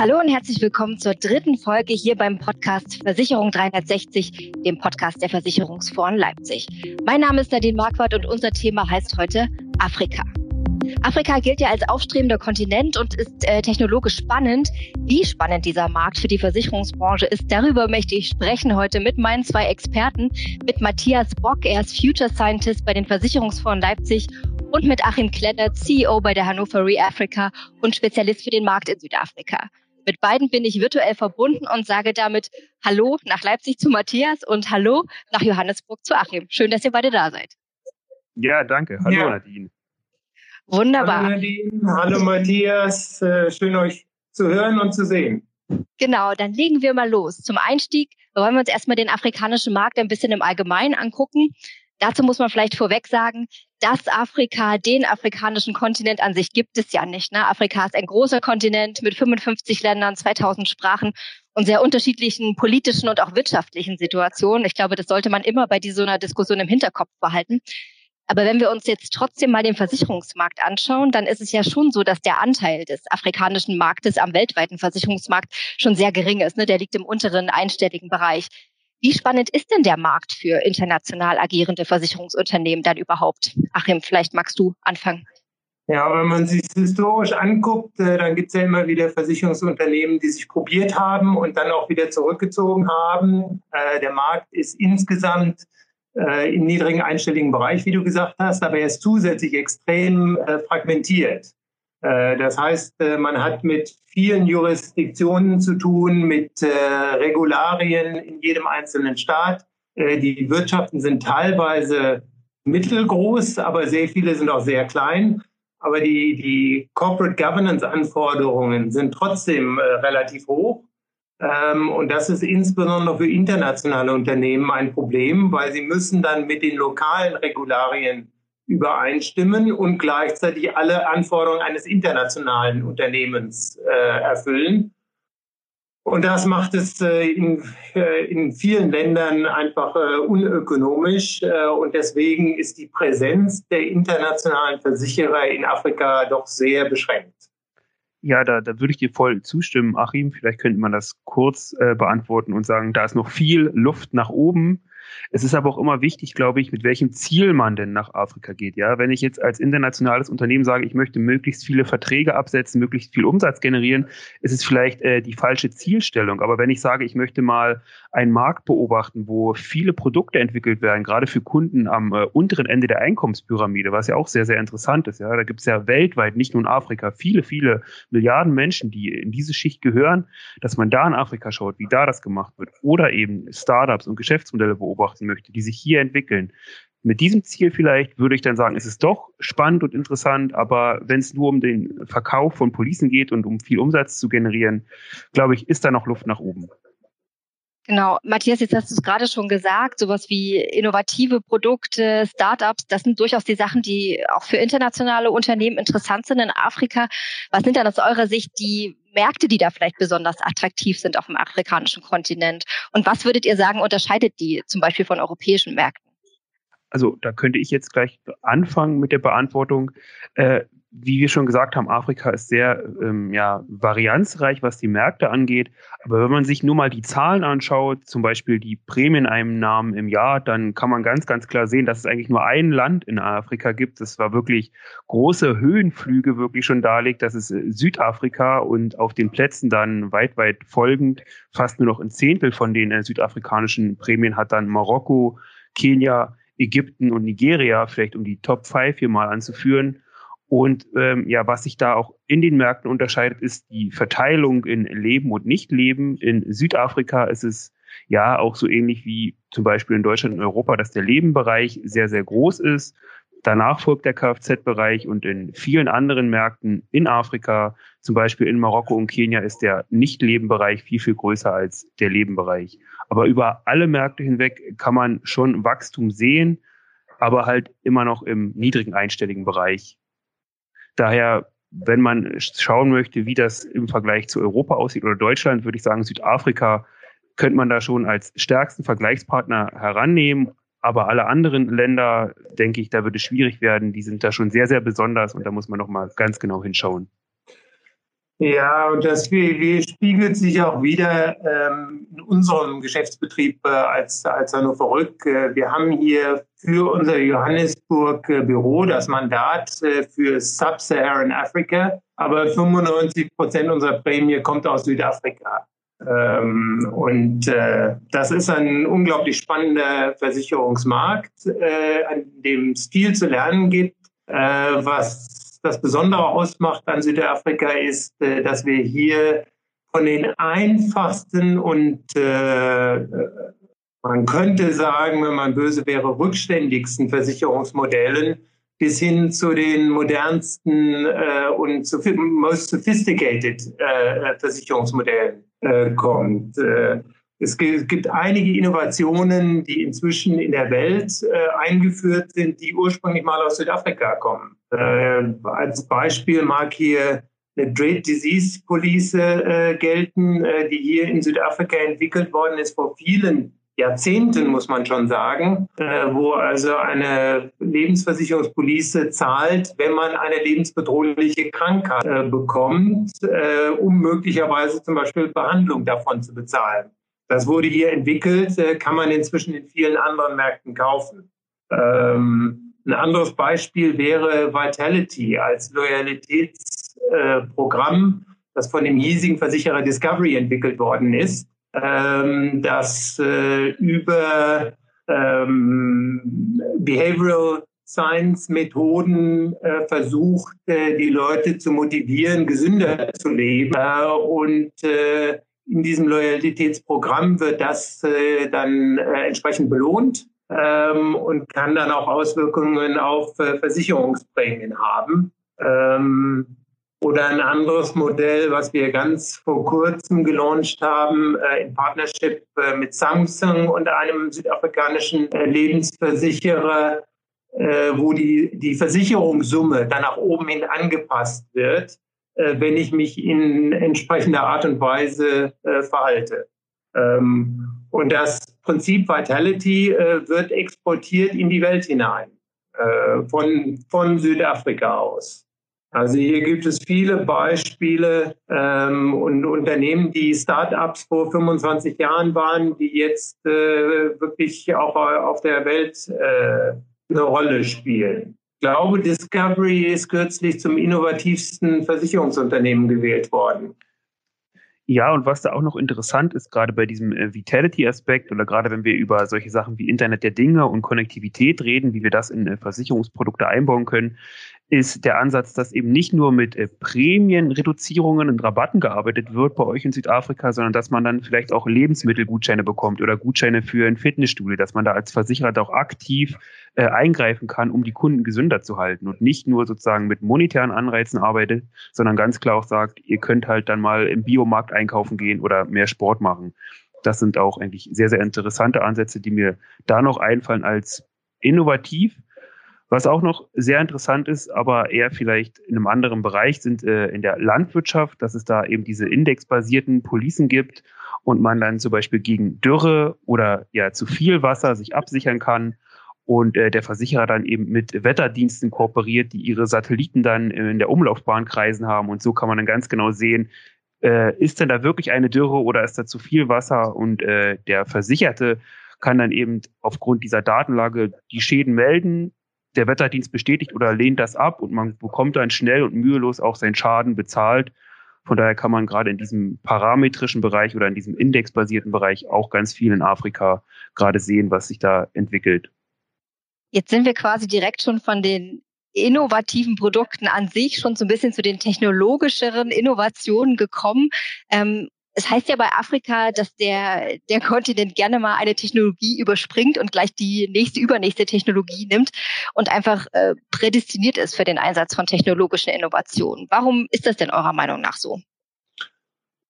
Hallo und herzlich willkommen zur dritten Folge hier beim Podcast Versicherung 360, dem Podcast der Versicherungsfonds Leipzig. Mein Name ist Nadine Marquardt und unser Thema heißt heute Afrika. Afrika gilt ja als aufstrebender Kontinent und ist äh, technologisch spannend. Wie spannend dieser Markt für die Versicherungsbranche ist, darüber möchte ich sprechen heute mit meinen zwei Experten, mit Matthias Bock, er ist Future Scientist bei den Versicherungsfonds Leipzig und mit Achim Klenner, CEO bei der Hannover Re Africa und Spezialist für den Markt in Südafrika. Mit beiden bin ich virtuell verbunden und sage damit Hallo nach Leipzig zu Matthias und Hallo nach Johannesburg zu Achim. Schön, dass ihr beide da seid. Ja, danke. Hallo ja. Nadine. Wunderbar. Hallo Nadine, hallo Matthias. Äh, schön euch zu hören und zu sehen. Genau, dann legen wir mal los. Zum Einstieg wollen wir uns erstmal den afrikanischen Markt ein bisschen im Allgemeinen angucken. Dazu muss man vielleicht vorweg sagen, dass Afrika den afrikanischen Kontinent an sich gibt es ja nicht. Ne? Afrika ist ein großer Kontinent mit 55 Ländern, 2000 Sprachen und sehr unterschiedlichen politischen und auch wirtschaftlichen Situationen. Ich glaube, das sollte man immer bei dieser Diskussion im Hinterkopf behalten. Aber wenn wir uns jetzt trotzdem mal den Versicherungsmarkt anschauen, dann ist es ja schon so, dass der Anteil des afrikanischen Marktes am weltweiten Versicherungsmarkt schon sehr gering ist. Ne? Der liegt im unteren einstelligen Bereich. Wie spannend ist denn der Markt für international agierende Versicherungsunternehmen dann überhaupt? Achim, vielleicht magst du anfangen. Ja, wenn man sich historisch anguckt, äh, dann gibt es ja immer wieder Versicherungsunternehmen, die sich probiert haben und dann auch wieder zurückgezogen haben. Äh, der Markt ist insgesamt äh, im niedrigen einstelligen Bereich, wie du gesagt hast, aber er ist zusätzlich extrem fragmentiert. Äh, das heißt, äh, man hat mit vielen Jurisdiktionen zu tun, mit äh, Regularien in jedem einzelnen Staat. Die Wirtschaften sind teilweise mittelgroß, aber sehr viele sind auch sehr klein. Aber die, die Corporate Governance Anforderungen sind trotzdem relativ hoch. Ähm, und das ist insbesondere für internationale Unternehmen ein Problem, weil sie müssen dann mit den lokalen Regularien übereinstimmen und gleichzeitig alle Anforderungen eines internationalen Unternehmens äh, erfüllen. Und das macht es äh, in, äh, in vielen Ländern einfach äh, unökonomisch. Äh, und deswegen ist die Präsenz der internationalen Versicherer in Afrika doch sehr beschränkt. Ja, da, da würde ich dir voll zustimmen, Achim. Vielleicht könnte man das kurz äh, beantworten und sagen, da ist noch viel Luft nach oben. Es ist aber auch immer wichtig, glaube ich, mit welchem Ziel man denn nach Afrika geht. Ja, wenn ich jetzt als internationales Unternehmen sage, ich möchte möglichst viele Verträge absetzen, möglichst viel Umsatz generieren, ist es vielleicht äh, die falsche Zielstellung. Aber wenn ich sage, ich möchte mal einen Markt beobachten, wo viele Produkte entwickelt werden, gerade für Kunden am äh, unteren Ende der Einkommenspyramide, was ja auch sehr, sehr interessant ist. Ja, da gibt es ja weltweit, nicht nur in Afrika, viele, viele Milliarden Menschen, die in diese Schicht gehören, dass man da in Afrika schaut, wie da das gemacht wird. Oder eben Startups und Geschäftsmodelle beobachtet beobachten möchte, die sich hier entwickeln. Mit diesem Ziel vielleicht würde ich dann sagen, es ist doch spannend und interessant, aber wenn es nur um den Verkauf von Policen geht und um viel Umsatz zu generieren, glaube ich, ist da noch Luft nach oben. Genau, Matthias, jetzt hast du es gerade schon gesagt, sowas wie innovative Produkte, Startups, das sind durchaus die Sachen, die auch für internationale Unternehmen interessant sind in Afrika. Was sind dann aus eurer Sicht die Märkte, die da vielleicht besonders attraktiv sind auf dem afrikanischen Kontinent? Und was würdet ihr sagen, unterscheidet die zum Beispiel von europäischen Märkten? Also da könnte ich jetzt gleich anfangen mit der Beantwortung. Äh, wie wir schon gesagt haben, Afrika ist sehr ähm, ja, varianzreich, was die Märkte angeht. Aber wenn man sich nur mal die Zahlen anschaut, zum Beispiel die Prämieneinnahmen im Jahr, dann kann man ganz, ganz klar sehen, dass es eigentlich nur ein Land in Afrika gibt. Das war wirklich große Höhenflüge wirklich schon darlegt. Das ist äh, Südafrika und auf den Plätzen dann weit, weit folgend fast nur noch ein Zehntel von den äh, südafrikanischen Prämien hat dann Marokko, Kenia, Ägypten und Nigeria, vielleicht um die Top 5 hier mal anzuführen. Und ähm, ja, was sich da auch in den Märkten unterscheidet, ist die Verteilung in Leben und Nicht-Leben. In Südafrika ist es ja auch so ähnlich wie zum Beispiel in Deutschland und Europa, dass der Lebenbereich sehr, sehr groß ist. Danach folgt der Kfz-Bereich und in vielen anderen Märkten in Afrika, zum Beispiel in Marokko und Kenia, ist der Nicht-Leben-Bereich viel, viel größer als der Lebenbereich. Aber über alle Märkte hinweg kann man schon Wachstum sehen, aber halt immer noch im niedrigen einstelligen Bereich. Daher, wenn man schauen möchte, wie das im Vergleich zu Europa aussieht oder Deutschland, würde ich sagen, Südafrika könnte man da schon als stärksten Vergleichspartner herannehmen. Aber alle anderen Länder, denke ich, da würde es schwierig werden. Die sind da schon sehr, sehr besonders und da muss man noch mal ganz genau hinschauen. Ja, und das spiegelt sich auch wieder ähm, in unserem Geschäftsbetrieb äh, als, als Hannover Rück. Äh, wir haben hier für unser Johannesburg-Büro das Mandat äh, für Sub-Saharan Africa, aber 95 Prozent unserer Prämie kommt aus Südafrika. Ähm, und äh, das ist ein unglaublich spannender Versicherungsmarkt, äh, an dem es viel zu lernen gibt, äh, was das Besondere ausmacht an Südafrika ist, äh, dass wir hier von den einfachsten und äh, man könnte sagen, wenn man böse wäre, rückständigsten Versicherungsmodellen bis hin zu den modernsten äh, und most sophisticated äh, Versicherungsmodellen äh, kommt. Äh, es gibt einige Innovationen, die inzwischen in der Welt äh, eingeführt sind, die ursprünglich mal aus Südafrika kommen. Äh, als Beispiel mag hier eine Dread Disease Police äh, gelten, äh, die hier in Südafrika entwickelt worden ist vor vielen Jahrzehnten, muss man schon sagen, äh, wo also eine Lebensversicherungspolice zahlt, wenn man eine lebensbedrohliche Krankheit äh, bekommt, äh, um möglicherweise zum Beispiel Behandlung davon zu bezahlen. Das wurde hier entwickelt, kann man inzwischen in vielen anderen Märkten kaufen. Ähm, ein anderes Beispiel wäre Vitality als Loyalitätsprogramm, äh, das von dem hiesigen Versicherer Discovery entwickelt worden ist, ähm, das äh, über ähm, Behavioral Science Methoden äh, versucht, die Leute zu motivieren, gesünder zu leben. Äh, und äh, in diesem Loyalitätsprogramm wird das äh, dann entsprechend belohnt ähm, und kann dann auch Auswirkungen auf äh, Versicherungsprämien haben. Ähm, oder ein anderes Modell, was wir ganz vor kurzem gelauncht haben, äh, in Partnership äh, mit Samsung und einem südafrikanischen äh, Lebensversicherer, wo die, die Versicherungssumme dann nach oben hin angepasst wird äh, wenn ich mich in entsprechender Art und Weise äh, verhalte. Ähm, und das Prinzip Vitality äh, wird exportiert in die Welt hinein, äh, von, von Südafrika aus. Also hier gibt es viele Beispiele ähm, und Unternehmen, die Start-ups vor 25 Jahren waren, die jetzt äh, wirklich auch auf der Welt äh, eine Rolle spielen glaube, Discovery ist kürzlich zum innovativsten Versicherungsunternehmen gewählt worden. Ja, und was da auch noch interessant ist, gerade bei diesem äh, Vitality-Aspekt oder gerade wenn wir über solche Sachen wie Internet der Dinge und Konnektivität reden, wie wir das in äh, Versicherungsprodukte einbauen können, ist der Ansatz, dass eben nicht nur mit äh, Prämienreduzierungen und Rabatten gearbeitet wird bei euch in Südafrika, sondern dass man dann vielleicht auch Lebensmittelgutscheine bekommt oder Gutscheine für ein Fitnessstudio, dass man da als Versicherer auch aktiv äh, eingreifen kann, um die Kunden gesünder zu halten und nicht nur sozusagen mit monetären Anreizen arbeitet, sondern ganz klar auch sagt, ihr könnt halt dann mal im Biomarkt einkaufen gehen oder mehr Sport machen. Das sind auch eigentlich sehr, sehr interessante Ansätze, die mir da noch einfallen als innovativ was auch noch sehr interessant ist, aber eher vielleicht in einem anderen Bereich, sind äh, in der Landwirtschaft, dass es da eben diese indexbasierten Policen gibt und man dann zum Beispiel gegen Dürre oder ja zu viel Wasser sich absichern kann und äh, der Versicherer dann eben mit Wetterdiensten kooperiert, die ihre Satelliten dann in der Umlaufbahn kreisen haben. Und so kann man dann ganz genau sehen, äh, ist denn da wirklich eine Dürre oder ist da zu viel Wasser? Und äh, der Versicherte kann dann eben aufgrund dieser Datenlage die Schäden melden, der Wetterdienst bestätigt oder lehnt das ab und man bekommt dann schnell und mühelos auch seinen Schaden bezahlt. Von daher kann man gerade in diesem parametrischen Bereich oder in diesem indexbasierten Bereich auch ganz viel in Afrika gerade sehen, was sich da entwickelt. Jetzt sind wir quasi direkt schon von den innovativen Produkten an sich schon so ein bisschen zu den technologischeren Innovationen gekommen. Ähm, es heißt ja bei Afrika, dass der, der Kontinent gerne mal eine Technologie überspringt und gleich die nächste, übernächste Technologie nimmt und einfach äh, prädestiniert ist für den Einsatz von technologischen Innovationen. Warum ist das denn eurer Meinung nach so?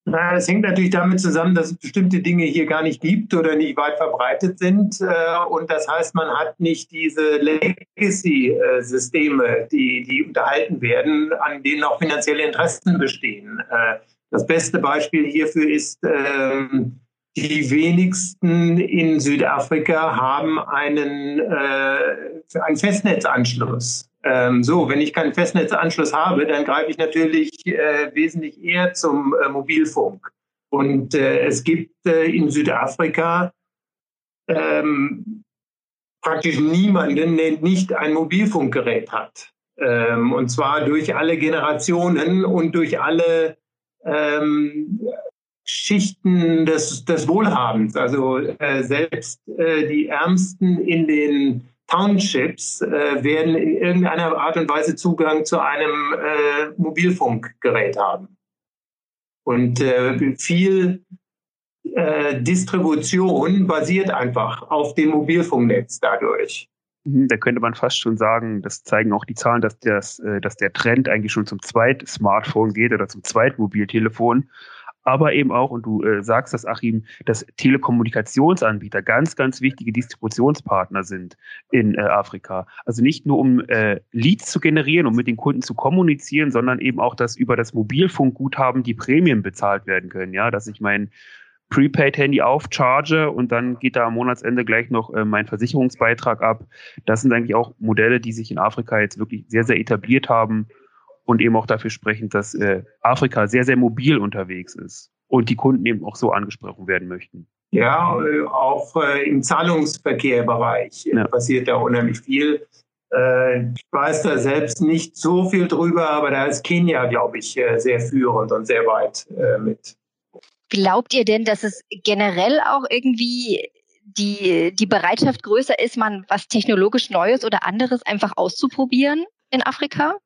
Na, das hängt natürlich damit zusammen, dass es bestimmte Dinge hier gar nicht gibt oder nicht weit verbreitet sind. Äh, und das heißt, man hat nicht diese Legacy-Systeme, die, die unterhalten werden, an denen auch finanzielle Interessen bestehen. Das beste Beispiel hierfür ist, ähm, die wenigsten in Südafrika haben einen, äh, einen Festnetzanschluss. Ähm, so, wenn ich keinen Festnetzanschluss habe, dann greife ich natürlich äh, wesentlich eher zum äh, Mobilfunk. Und äh, es gibt äh, in Südafrika ähm, praktisch niemanden, der nicht ein Mobilfunkgerät hat. Ähm, und zwar durch alle Generationen und durch alle ähm, Schichten des, des Wohlhabens. Also äh, selbst äh, die Ärmsten in den Townships äh, werden in irgendeiner Art und Weise Zugang zu einem äh, Mobilfunkgerät haben. Und äh, viel äh, Distribution basiert einfach auf dem Mobilfunknetz dadurch. Mhm, da könnte man fast schon sagen, das zeigen auch die Zahlen, dass, das, äh, dass der Trend eigentlich schon zum Zweit-Smartphone geht oder zum Zweitmobiltelefon aber eben auch, und du äh, sagst das, Achim, dass Telekommunikationsanbieter ganz, ganz wichtige Distributionspartner sind in äh, Afrika. Also nicht nur um äh, Leads zu generieren, um mit den Kunden zu kommunizieren, sondern eben auch, dass über das Mobilfunkguthaben die Prämien bezahlt werden können. Ja, dass ich mein Prepaid-Handy aufcharge und dann geht da am Monatsende gleich noch äh, mein Versicherungsbeitrag ab. Das sind eigentlich auch Modelle, die sich in Afrika jetzt wirklich sehr, sehr etabliert haben und eben auch dafür sprechen, dass äh, Afrika sehr, sehr mobil unterwegs ist und die Kunden eben auch so angesprochen werden möchten. Ja, äh, auch äh, im Zahlungsverkehrbereich äh, ja. passiert da unheimlich viel. Äh, ich weiß da selbst nicht so viel drüber, aber da ist Kenia, glaube ich, sehr führend und sehr weit mit. Glaubt ihr denn, dass es generell auch irgendwie die, die Bereitschaft größer ist, man was technologisch Neues oder anderes einfach auszuprobieren in Afrika?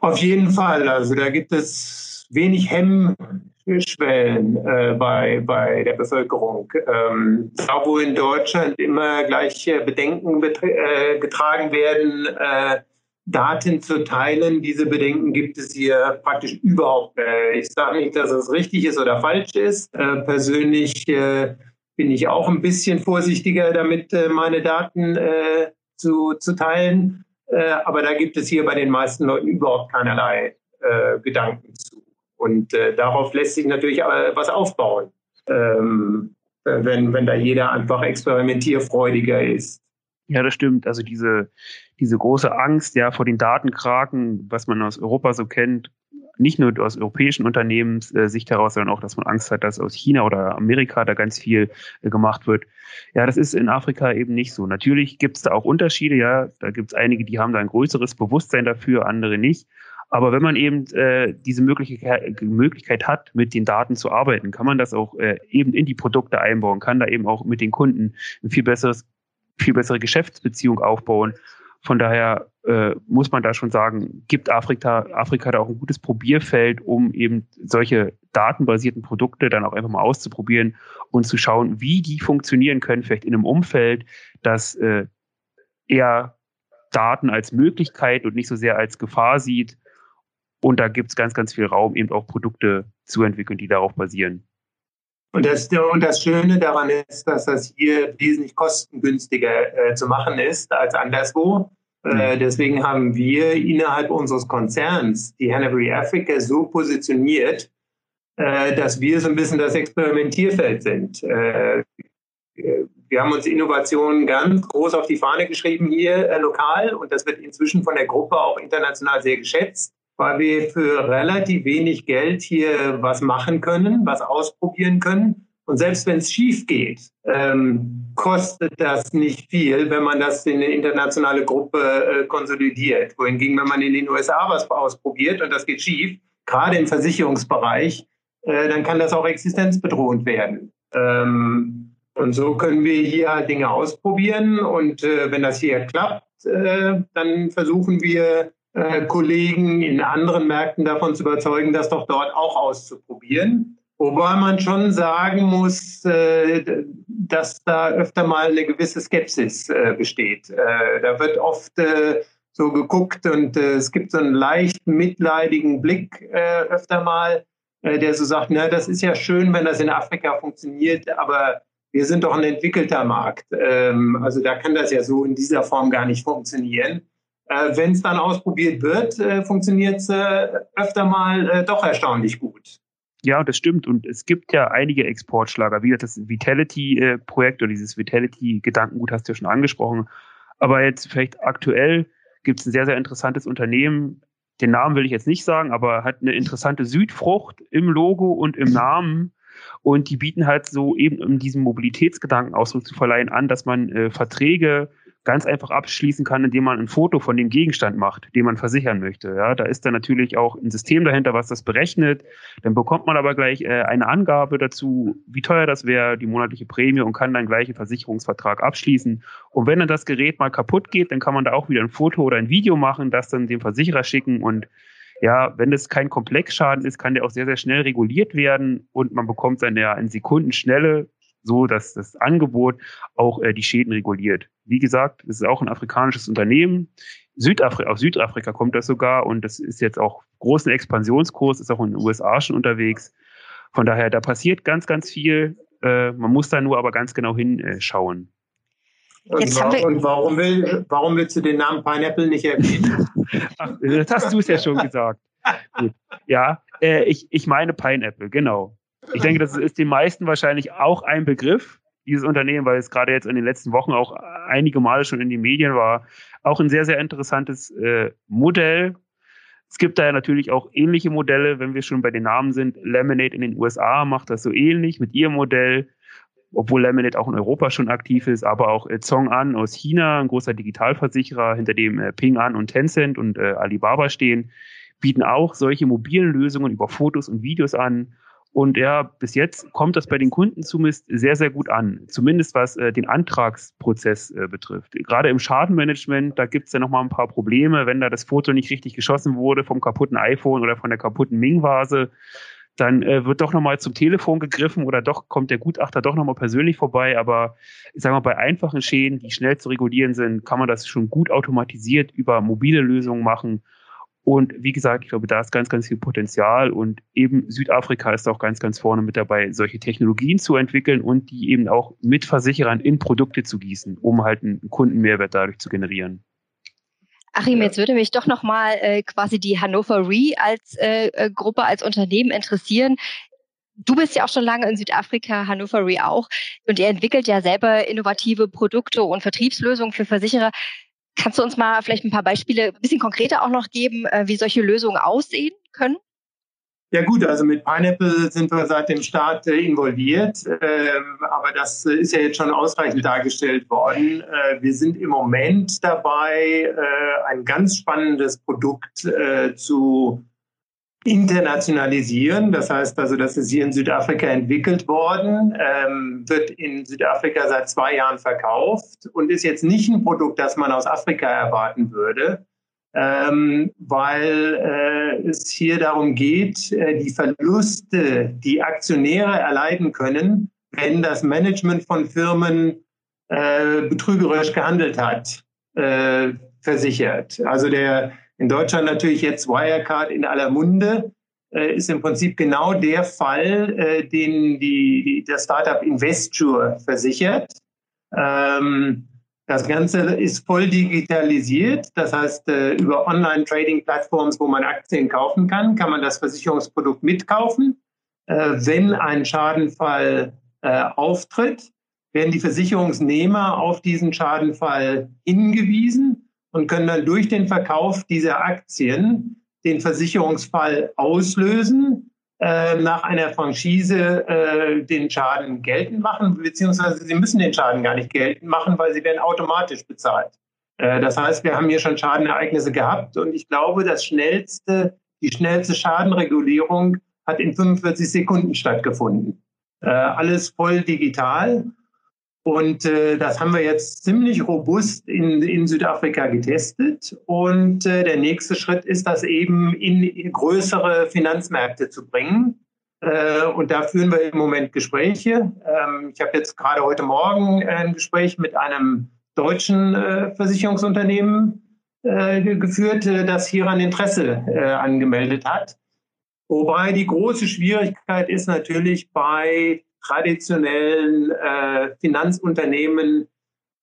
Auf jeden Fall. Also da gibt es wenig Hemmschwellen äh, bei, bei der Bevölkerung. Ähm, da, wo in Deutschland immer gleich Bedenken äh, getragen werden, äh, Daten zu teilen, diese Bedenken gibt es hier praktisch überhaupt. Äh, ich sage nicht, dass es richtig ist oder falsch ist. Äh, persönlich äh, bin ich auch ein bisschen vorsichtiger damit, meine Daten zu, zu teilen. Äh, aber da gibt es hier bei den meisten Leuten überhaupt keinerlei äh, Gedanken zu. Und äh, darauf lässt sich natürlich äh, was aufbauen, ähm, wenn, wenn da jeder einfach experimentierfreudiger ist. Ja, das stimmt. Also diese, diese große Angst ja vor den Datenkraken, was man aus Europa so kennt, nicht nur aus europäischen Unternehmenssicht äh, heraus, sondern auch, dass man Angst hat, dass aus China oder Amerika da ganz viel äh, gemacht wird. Ja, das ist in Afrika eben nicht so. Natürlich gibt es da auch Unterschiede, ja. Da gibt es einige, die haben da ein größeres Bewusstsein dafür, andere nicht. Aber wenn man eben äh, diese Möglichkeit, Möglichkeit hat, mit den Daten zu arbeiten, kann man das auch äh, eben in die Produkte einbauen, kann da eben auch mit den Kunden ein viel besseres, viel bessere Geschäftsbeziehung aufbauen von daher äh, muss man da schon sagen, gibt Afrika, Afrika da auch ein gutes Probierfeld, um eben solche datenbasierten Produkte dann auch einfach mal auszuprobieren und zu schauen, wie die funktionieren können, vielleicht in einem Umfeld, das äh, eher Daten als Möglichkeit und nicht so sehr als Gefahr sieht. Und da gibt es ganz, ganz viel Raum, eben auch Produkte zu entwickeln, die darauf basieren. Und das, und das Schöne daran ist, dass das hier wesentlich kostengünstiger äh, zu machen ist als anderswo. Äh, mhm. deswegen haben wir innerhalb unseres Konzerns die Hanbury Africa so positioniert, äh, dass wir so ein bisschen das Experimentierfeld sind. Äh, wir haben uns Innovationen ganz groß auf die Fahne geschrieben hier äh, lokal und das wird inzwischen von der Gruppe auch international sehr geschätzt weil wir für relativ wenig Geld hier was machen können, was ausprobieren können. Und selbst wenn es schief geht, ähm, kostet das nicht viel, wenn man das in eine internationale Gruppe äh, konsolidiert. Wohingegen, wenn man in den USA was ausprobiert und das geht schief, gerade im Versicherungsbereich, äh, dann kann das auch existenzbedrohend werden. Ähm, und so können wir hier halt Dinge ausprobieren. Und äh, wenn das hier klappt, äh, dann versuchen wir äh, Kollegen in anderen Märkten davon zu überzeugen, das doch dort auch auszuprobieren. Wobei man schon sagen muss, äh, dass da öfter mal eine gewisse Skepsis äh, besteht. Da wird oft so geguckt und es gibt so einen leicht mitleidigen Blick öfter mal, der so sagt, na, das ist ja schön, wenn das in Afrika funktioniert, aber wir sind doch ein entwickelter Markt. Ähm, also da kann das ja so in dieser Form gar nicht funktionieren. Äh, Wenn es dann ausprobiert wird, äh, funktioniert es äh, öfter mal äh, doch erstaunlich gut. Ja, das stimmt. Und es gibt ja einige Exportschlager, wie das Vitality-Projekt oder dieses Vitality-Gedankengut hast du ja schon angesprochen. Aber jetzt vielleicht aktuell gibt es ein sehr, sehr interessantes Unternehmen. Den Namen will ich jetzt nicht sagen, aber hat eine interessante Südfrucht im Logo und im Namen. Und die bieten halt so eben, um diesen Mobilitätsgedanken Ausdruck zu verleihen, an, dass man äh, Verträge ganz einfach abschließen kann, indem man ein Foto von dem Gegenstand macht, den man versichern möchte. Ja, da ist dann natürlich auch ein System dahinter, was das berechnet. Dann bekommt man aber gleich äh, eine Angabe dazu, wie teuer das wäre, die monatliche Prämie und kann dann gleich einen Versicherungsvertrag abschließen. Und wenn dann das Gerät mal kaputt geht, dann kann man da auch wieder ein Foto oder ein Video machen, das dann dem Versicherer schicken und ja, wenn es kein Komplexschaden ist, kann der auch sehr, sehr schnell reguliert werden und man bekommt dann ja in Sekundenschnelle so, dass das Angebot auch äh, die Schäden reguliert. Wie gesagt, es ist auch ein afrikanisches Unternehmen. Südafrika, aus Südafrika kommt das sogar und das ist jetzt auch großen Expansionskurs, ist auch in den USA schon unterwegs. Von daher, da passiert ganz, ganz viel. Äh, man muss da nur aber ganz genau hinschauen. Und, wa und, warum, will, warum willst du den Namen Pineapple nicht erwähnen? Ach, das hast du es ja schon gesagt. Gut. Ja, äh, ich, ich meine Pineapple, genau. Ich denke, das ist den meisten wahrscheinlich auch ein Begriff, dieses Unternehmen, weil es gerade jetzt in den letzten Wochen auch einige Male schon in den Medien war. Auch ein sehr, sehr interessantes äh, Modell. Es gibt da ja natürlich auch ähnliche Modelle, wenn wir schon bei den Namen sind. Lemonade in den USA macht das so ähnlich mit ihrem Modell, obwohl Lemonade auch in Europa schon aktiv ist, aber auch äh, Zhong'an aus China, ein großer Digitalversicherer, hinter dem äh, Ping An und Tencent und äh, Alibaba stehen, bieten auch solche mobilen Lösungen über Fotos und Videos an und ja, bis jetzt kommt das bei den Kunden zumindest sehr, sehr gut an. Zumindest was äh, den Antragsprozess äh, betrifft. Gerade im Schadenmanagement, da gibt es ja nochmal ein paar Probleme, wenn da das Foto nicht richtig geschossen wurde vom kaputten iPhone oder von der kaputten Ming-Vase. Dann äh, wird doch nochmal zum Telefon gegriffen oder doch kommt der Gutachter doch nochmal persönlich vorbei. Aber ich sage mal, bei einfachen Schäden, die schnell zu regulieren sind, kann man das schon gut automatisiert über mobile Lösungen machen und wie gesagt, ich glaube, da ist ganz, ganz viel Potenzial und eben Südafrika ist auch ganz, ganz vorne mit dabei, solche Technologien zu entwickeln und die eben auch mit Versicherern in Produkte zu gießen, um halt einen Kundenmehrwert dadurch zu generieren. Achim, jetzt würde mich doch nochmal äh, quasi die Hannover Re als äh, äh, Gruppe, als Unternehmen interessieren. Du bist ja auch schon lange in Südafrika, Hannover Re auch, und ihr entwickelt ja selber innovative Produkte und Vertriebslösungen für Versicherer. Kannst du uns mal vielleicht ein paar Beispiele, ein bisschen konkreter auch noch geben, äh, wie solche Lösungen aussehen können? Ja gut, also mit Pineapple sind wir seit dem Start äh, involviert, ähm, aber das ist ja jetzt schon ausreichend dargestellt worden. Äh, wir sind im Moment dabei, ein ganz spannendes Produkt zu internationalisieren. Das heißt also, das ist hier in Südafrika entwickelt worden, ähm, wird in Südafrika seit zwei Jahren verkauft und ist jetzt nicht ein Produkt, das man aus Afrika erwarten würde, ähm, weil äh, es hier darum geht, äh, die Verluste, die Aktionäre erleiden können, wenn das Management von Firmen äh, betrügerisch gehandelt hat, äh, versichert. Also der in Deutschland natürlich jetzt Wirecard in aller Munde, äh, ist im Prinzip genau der Fall, äh, den die, die, das Startup Investure versichert. Ähm, das Ganze ist voll digitalisiert. Das heißt, äh, über Online-Trading-Plattforms, wo man Aktien kaufen kann, kann man das Versicherungsprodukt mitkaufen. Äh, wenn ein Schadenfall äh, auftritt, werden die Versicherungsnehmer auf diesen Schadenfall hingewiesen und können dann durch den Verkauf dieser Aktien den Versicherungsfall auslösen, äh, nach einer Franchise äh, den Schaden geltend machen, beziehungsweise sie müssen den Schaden gar nicht geltend machen, weil sie werden automatisch bezahlt. Äh, das heißt, wir haben hier schon Schadenereignisse gehabt und ich glaube, das schnellste, die schnellste Schadenregulierung hat in 45 Sekunden stattgefunden. Äh, alles voll digital. Und äh, das haben wir jetzt ziemlich robust in, in Südafrika getestet. Und äh, der nächste Schritt ist, das eben in, größere Finanzmärkte zu bringen. Äh, und da führen wir im Moment Gespräche. Ähm, ich habe jetzt gerade heute Morgen ein Gespräch mit einem deutschen äh, Versicherungsunternehmen äh, geführt, äh, das hieran Interesse äh, angemeldet hat. Wobei die große Schwierigkeit ist natürlich bei traditionellen äh, Finanzunternehmen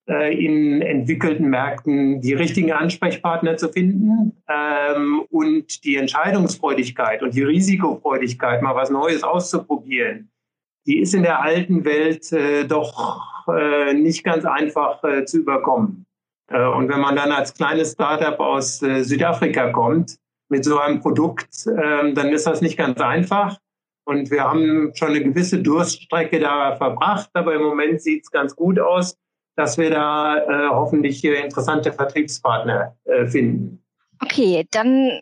äh, in entwickelten Märkten die richtigen Ansprechpartner zu finden ähm, und die Entscheidungsfreudigkeit und die Risikofreudigkeit, mal was Neues auszuprobieren, die ist in der alten Welt äh, doch äh, nicht ganz einfach äh, zu überkommen. Äh, und wenn man dann als kleines Startup aus Südafrika kommt mit so einem Produkt, ähm, dann ist das nicht ganz einfach. Und wir haben schon eine gewisse Durststrecke da verbracht, aber im Moment sieht es ganz gut aus, dass wir da äh, hoffentlich interessante Vertriebspartner äh, finden. Okay, dann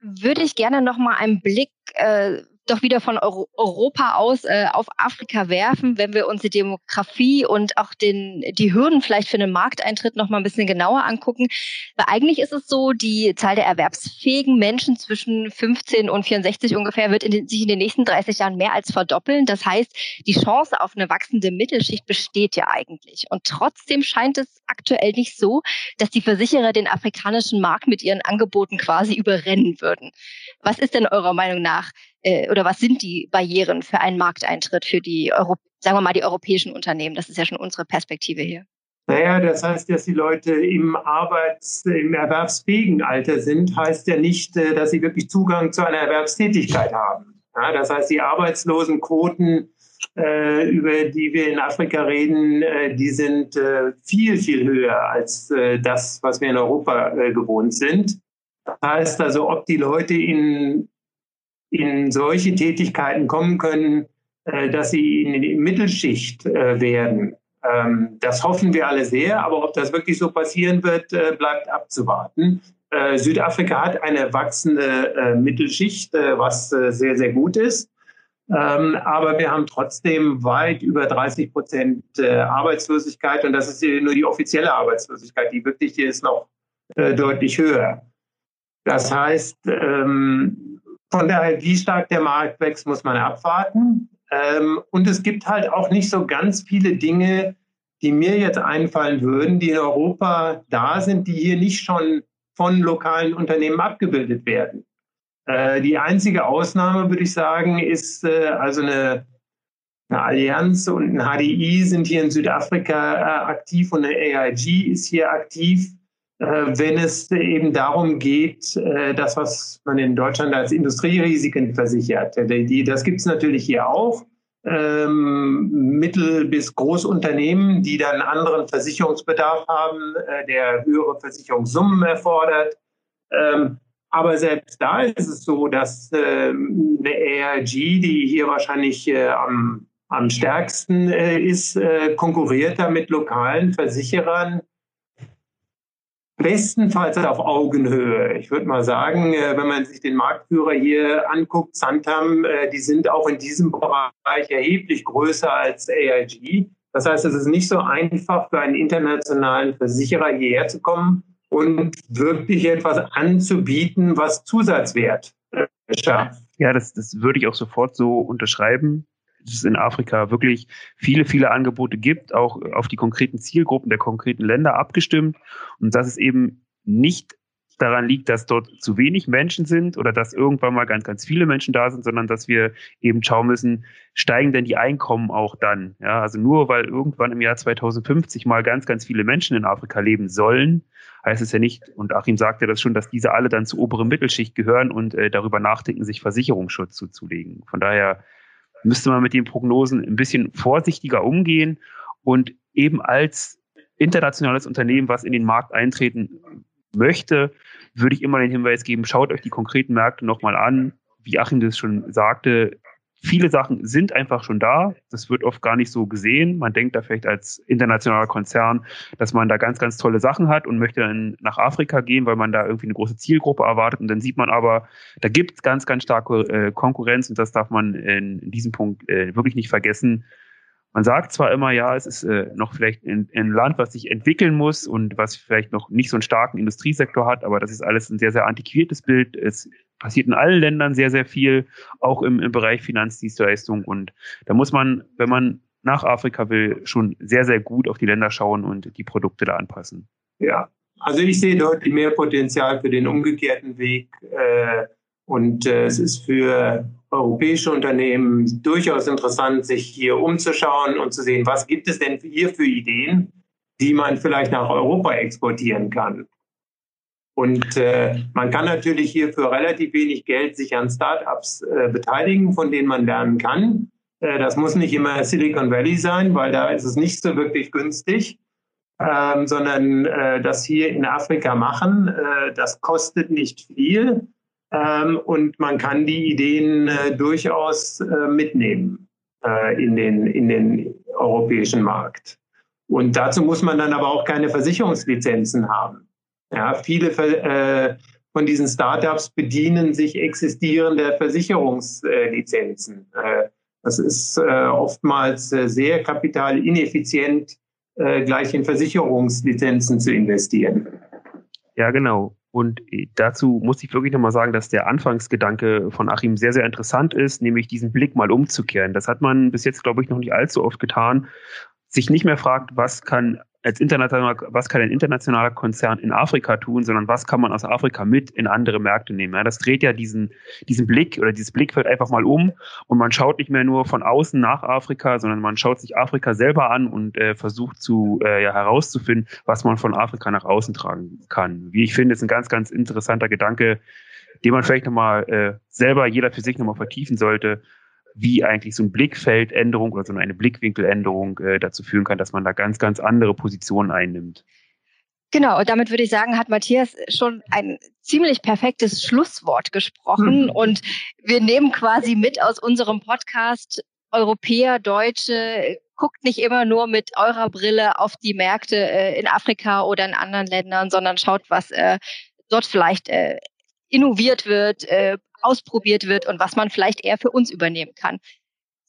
würde ich gerne noch mal einen Blick äh, doch wieder von Euro Europa aus äh, auf Afrika werfen, wenn wir uns die Demografie und auch den, die Hürden vielleicht für einen Markteintritt noch mal ein bisschen genauer angucken. Weil eigentlich ist es so, die Zahl der erwerbsfähigen Menschen zwischen 15 und 64 ungefähr wird in den, sich in den nächsten 30 Jahren mehr als verdoppeln. Das heißt, die Chance auf eine wachsende Mittelschicht besteht ja eigentlich. Und trotzdem scheint es aktuell nicht so, dass die Versicherer den afrikanischen Markt mit ihren Angeboten quasi überrennen würden. Was ist denn eurer Meinung nach äh, oder was sind die Barrieren für einen Markteintritt für die, Euro sagen wir mal, die europäischen Unternehmen? Das ist ja schon unsere Perspektive hier. Naja, das heißt, dass die Leute im Arbeits-, im erwerbsfähigen Alter sind, heißt ja nicht, äh, dass sie wirklich Zugang zu einer Erwerbstätigkeit haben. Ja, das heißt, die Arbeitslosenquoten, äh, über die wir in Afrika reden, äh, die sind äh, viel, viel höher als äh, das, was wir in Europa gewohnt sind. Das heißt also, ob die Leute in in solche Tätigkeiten kommen können, äh, dass sie in die Mittelschicht äh, werden. Ähm, das hoffen wir alle sehr, aber ob das wirklich so passieren wird, äh, bleibt abzuwarten. Südafrika hat eine wachsende Mittelschicht, was sehr, sehr gut ist. Ähm, aber wir haben trotzdem weit über 30 Prozent Arbeitslosigkeit und das ist nur die offizielle Arbeitslosigkeit. Die wirkliche ist noch deutlich höher. Das heißt, ähm, von daher, wie stark der Markt wächst, muss man abwarten. Ähm, und es gibt halt auch nicht so ganz viele Dinge, die mir jetzt einfallen würden, die in Europa da sind, die hier nicht schon von lokalen Unternehmen abgebildet werden. Äh, die einzige Ausnahme, würde ich sagen, ist äh, also eine, eine, Allianz und ein HDI sind hier in Südafrika äh, aktiv und eine AIG ist hier aktiv. Äh, wenn es eben darum geht, äh, das, was man in Deutschland als Industrierisiken versichert. Das gibt es natürlich hier auch. Ähm, Mittel- bis Großunternehmen, die dann anderen Versicherungsbedarf haben, äh, der höhere Versicherungssummen erfordert. Ähm, aber selbst da ist es so, dass ähm, eine ARG, die hier wahrscheinlich am, am stärksten ist, konkurriert da mit lokalen Versicherern bestenfalls auf Augenhöhe. Ich würde mal sagen, äh, wenn man sich den Marktführer hier anguckt, Santam, äh, die sind auch in diesem Bereich erheblich größer als AIG. Das heißt, es ist nicht so einfach für einen internationalen Versicherer hierher zu kommen und wirklich etwas anzubieten, was Zusatzwert äh, schafft. Ja, das, das würde ich auch sofort so unterschreiben es in Afrika wirklich viele, viele Angebote gibt, auch auf die konkreten Zielgruppen der konkreten Länder abgestimmt und dass es eben nicht daran liegt, dass dort zu wenig Menschen sind oder dass irgendwann mal ganz, ganz viele Menschen da sind, sondern dass wir eben schauen müssen, steigen denn die Einkommen auch dann? Ja, also nur weil irgendwann im Jahr 2050 mal ganz, ganz viele Menschen in Afrika leben sollen, heißt es ja nicht, und Achim sagte das schon, dass diese alle dann zur oberen Mittelschicht gehören und äh, darüber nachdenken, sich Versicherungsschutz zuzulegen. Von daher müsste man mit den Prognosen ein bisschen vorsichtiger umgehen und eben als internationales Unternehmen, was in den Markt eintreten möchte, würde ich immer den Hinweis geben, schaut euch die konkreten Märkte nochmal an. Wie Achim das schon sagte, viele Sachen sind einfach schon da. Das wird oft gar nicht so gesehen. Man denkt da vielleicht als internationaler Konzern, dass man da ganz, ganz tolle Sachen hat und möchte dann nach Afrika gehen, weil man da irgendwie eine große Zielgruppe erwartet. Und dann sieht man aber, da gibt es ganz, ganz starke äh, Konkurrenz und das darf man in, in diesem Punkt äh, wirklich nicht vergessen. Man sagt zwar immer, ja, es ist äh, noch vielleicht ein, ein Land, was sich entwickeln muss und was vielleicht noch nicht so einen starken Industriesektor hat, aber das ist alles ein sehr, sehr antiquiertes Bild. Es passiert in allen Ländern sehr, sehr viel, auch im, im Bereich Finanzdienstleistung. Und da muss man, wenn man nach Afrika will, schon sehr, sehr gut auf die Länder schauen und die Produkte da anpassen. Ja, also ich sehe deutlich mehr Potenzial für den umgekehrten Weg. Äh, und äh, es ist für europäische Unternehmen durchaus interessant, sich hier umzuschauen und zu sehen, was gibt es denn hier für Ideen, die man vielleicht nach Europa exportieren kann. Und äh, man kann natürlich hier für relativ wenig Geld sich an Startups äh, beteiligen, von denen man lernen kann. Äh, das muss nicht immer Silicon Valley sein, weil da ist es nicht so wirklich günstig. ähm, sondern äh, das hier in Afrika machen. Äh, das kostet nicht viel ähm, und man kann die Ideen äh, durchaus äh, mitnehmen äh, in, den, in den europäischen Markt. Und dazu muss man dann aber auch keine Versicherungslizenzen haben. Ja, viele äh, von diesen Startups bedienen sich existierender Versicherungslizenzen. Äh, das ist äh, oftmals äh, sehr kapitalineffizient, äh, gleich in Versicherungslizenzen zu investieren. Ja, genau. Und dazu muss ich wirklich nochmal sagen, dass der Anfangsgedanke von Achim sehr, sehr interessant ist, nämlich diesen Blick mal umzukehren. Das hat man bis jetzt, glaube ich, noch nicht allzu oft getan. Sich nicht mehr fragt, was kann als international, was kann ein internationaler Konzern in Afrika tun, sondern was kann man aus Afrika mit in andere Märkte nehmen. Ja, das dreht ja diesen, diesen Blick oder dieses Blickfeld einfach mal um und man schaut nicht mehr nur von außen nach Afrika, sondern man schaut sich Afrika selber an und äh, versucht zu äh, ja, herauszufinden, was man von Afrika nach außen tragen kann. Wie ich finde, ist ein ganz, ganz interessanter Gedanke, den man vielleicht nochmal äh, selber jeder für sich nochmal vertiefen sollte wie eigentlich so eine Blickfeldänderung oder so eine Blickwinkeländerung äh, dazu führen kann, dass man da ganz, ganz andere Positionen einnimmt. Genau, und damit würde ich sagen, hat Matthias schon ein ziemlich perfektes Schlusswort gesprochen. Mhm. Und wir nehmen quasi mit aus unserem Podcast Europäer, Deutsche, guckt nicht immer nur mit eurer Brille auf die Märkte äh, in Afrika oder in anderen Ländern, sondern schaut, was äh, dort vielleicht äh, innoviert wird, äh, ausprobiert wird und was man vielleicht eher für uns übernehmen kann.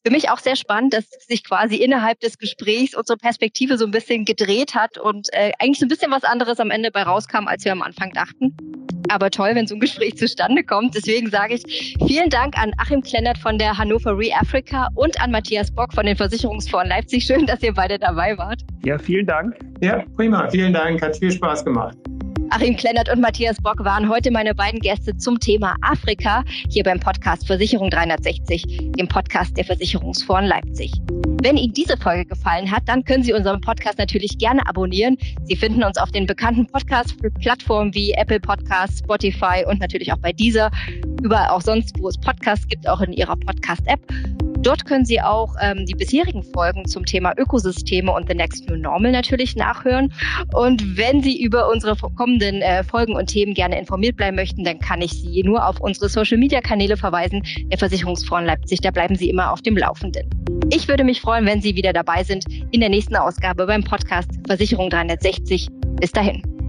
Für mich auch sehr spannend, dass sich quasi innerhalb des Gesprächs unsere Perspektive so ein bisschen gedreht hat und äh, eigentlich so ein bisschen was anderes am Ende bei rauskam, als wir am Anfang dachten. Aber toll, wenn so ein Gespräch zustande kommt. Deswegen sage ich vielen Dank an Achim Klennert von der Hannover Re Africa und an Matthias Bock von den Versicherungsfonds Leipzig. Schön, dass ihr beide dabei wart. Ja, vielen Dank. Ja, prima. Vielen Dank. Hat viel Spaß gemacht. Achim Klennert und Matthias Bock waren heute meine beiden Gäste zum Thema Afrika hier beim Podcast Versicherung 360, dem Podcast der Versicherungsfonds Leipzig. Wenn Ihnen diese Folge gefallen hat, dann können Sie unseren Podcast natürlich gerne abonnieren. Sie finden uns auf den bekannten Podcast-Plattformen wie Apple Podcasts, Spotify und natürlich auch bei dieser. Überall auch sonst, wo es Podcasts gibt, auch in Ihrer Podcast-App. Dort können Sie auch ähm, die bisherigen Folgen zum Thema Ökosysteme und The Next New Normal natürlich nachhören. Und wenn Sie über unsere kommenden äh, Folgen und Themen gerne informiert bleiben möchten, dann kann ich Sie nur auf unsere Social-Media-Kanäle verweisen, der Versicherungsfonds Leipzig. Da bleiben Sie immer auf dem Laufenden. Ich würde mich freuen, wenn Sie wieder dabei sind in der nächsten Ausgabe beim Podcast Versicherung 360. Bis dahin.